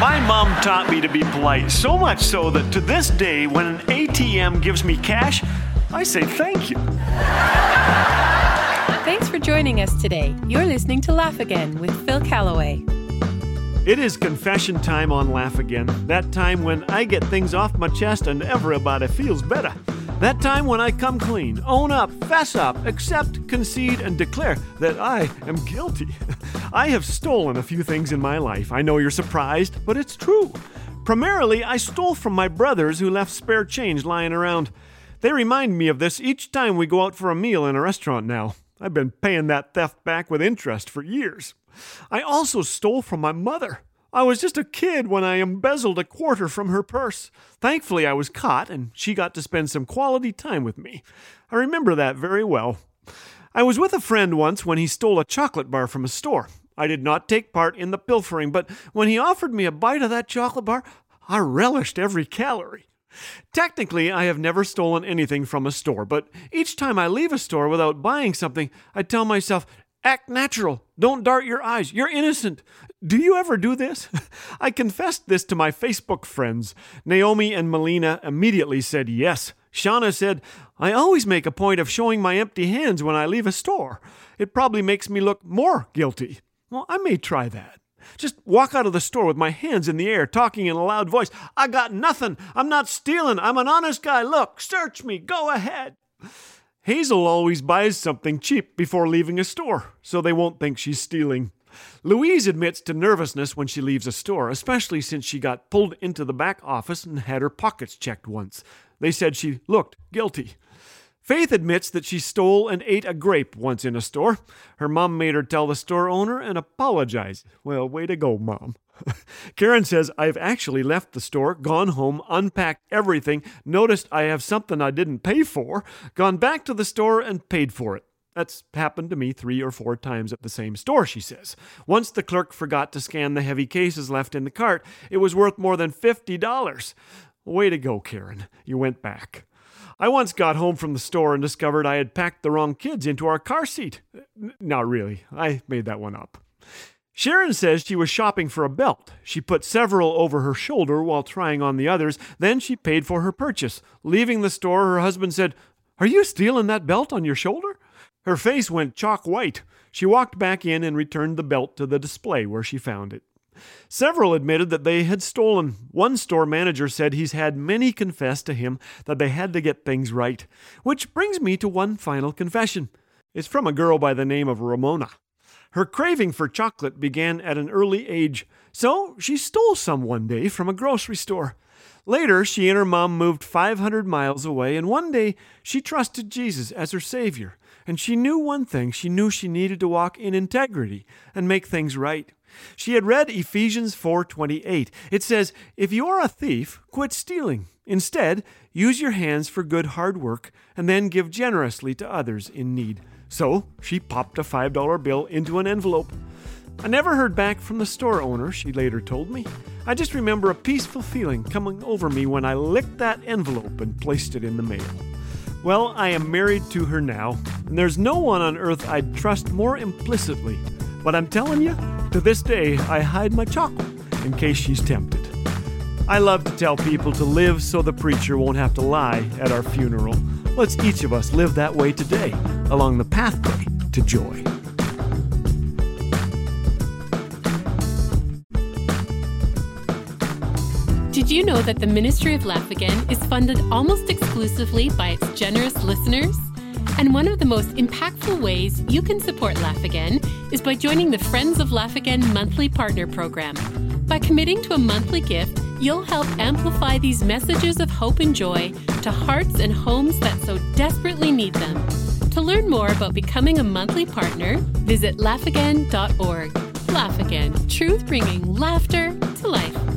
My mom taught me to be polite, so much so that to this day, when an ATM gives me cash, I say thank you. Thanks for joining us today. You're listening to Laugh Again with Phil Callaway. It is confession time on Laugh Again. That time when I get things off my chest and everybody feels better. That time when I come clean, own up, fess up, accept, concede, and declare that I am guilty. I have stolen a few things in my life. I know you're surprised, but it's true. Primarily, I stole from my brothers who left spare change lying around. They remind me of this each time we go out for a meal in a restaurant now. I've been paying that theft back with interest for years. I also stole from my mother. I was just a kid when I embezzled a quarter from her purse. Thankfully, I was caught, and she got to spend some quality time with me. I remember that very well. I was with a friend once when he stole a chocolate bar from a store. I did not take part in the pilfering, but when he offered me a bite of that chocolate bar, I relished every calorie. Technically, I have never stolen anything from a store, but each time I leave a store without buying something, I tell myself, Act natural. Don't dart your eyes. You're innocent. Do you ever do this? I confessed this to my Facebook friends. Naomi and Melina immediately said yes. Shauna said, I always make a point of showing my empty hands when I leave a store. It probably makes me look more guilty. Well, I may try that. Just walk out of the store with my hands in the air, talking in a loud voice. I got nothing. I'm not stealing. I'm an honest guy. Look, search me. Go ahead. Hazel always buys something cheap before leaving a store, so they won't think she's stealing. Louise admits to nervousness when she leaves a store, especially since she got pulled into the back office and had her pockets checked once. They said she looked guilty. Faith admits that she stole and ate a grape once in a store. Her mom made her tell the store owner and apologize. Well, way to go, mom. Karen says, I've actually left the store, gone home, unpacked everything, noticed I have something I didn't pay for, gone back to the store and paid for it. That's happened to me three or four times at the same store, she says. Once the clerk forgot to scan the heavy cases left in the cart. It was worth more than $50. Way to go, Karen. You went back. I once got home from the store and discovered I had packed the wrong kids into our car seat. Not really. I made that one up. Sharon says she was shopping for a belt. She put several over her shoulder while trying on the others. Then she paid for her purchase. Leaving the store, her husband said, Are you stealing that belt on your shoulder? Her face went chalk white. She walked back in and returned the belt to the display where she found it. Several admitted that they had stolen. One store manager said he's had many confess to him that they had to get things right. Which brings me to one final confession. It's from a girl by the name of Ramona. Her craving for chocolate began at an early age, so she stole some one day from a grocery store. Later, she and her mom moved 500 miles away, and one day she trusted Jesus as her Savior. And she knew one thing she knew she needed to walk in integrity and make things right. She had read Ephesians 4:28. It says, "If you are a thief, quit stealing. Instead, use your hands for good hard work and then give generously to others in need." So she popped a $5 bill into an envelope. I never heard back from the store owner, she later told me. I just remember a peaceful feeling coming over me when I licked that envelope and placed it in the mail. Well, I am married to her now, and there's no one on earth I'd trust more implicitly. But I'm telling you, to this day, I hide my chocolate in case she's tempted. I love to tell people to live so the preacher won't have to lie at our funeral. Let's each of us live that way today along the pathway to joy. Did you know that the Ministry of Laugh Again is funded almost exclusively by its generous listeners? And one of the most impactful ways you can support Laugh Again is by joining the Friends of Laugh Again monthly partner program. By committing to a monthly gift, you'll help amplify these messages of hope and joy to hearts and homes that so desperately need them. To learn more about becoming a monthly partner, visit laughagain.org. Laugh Again, truth bringing laughter to life.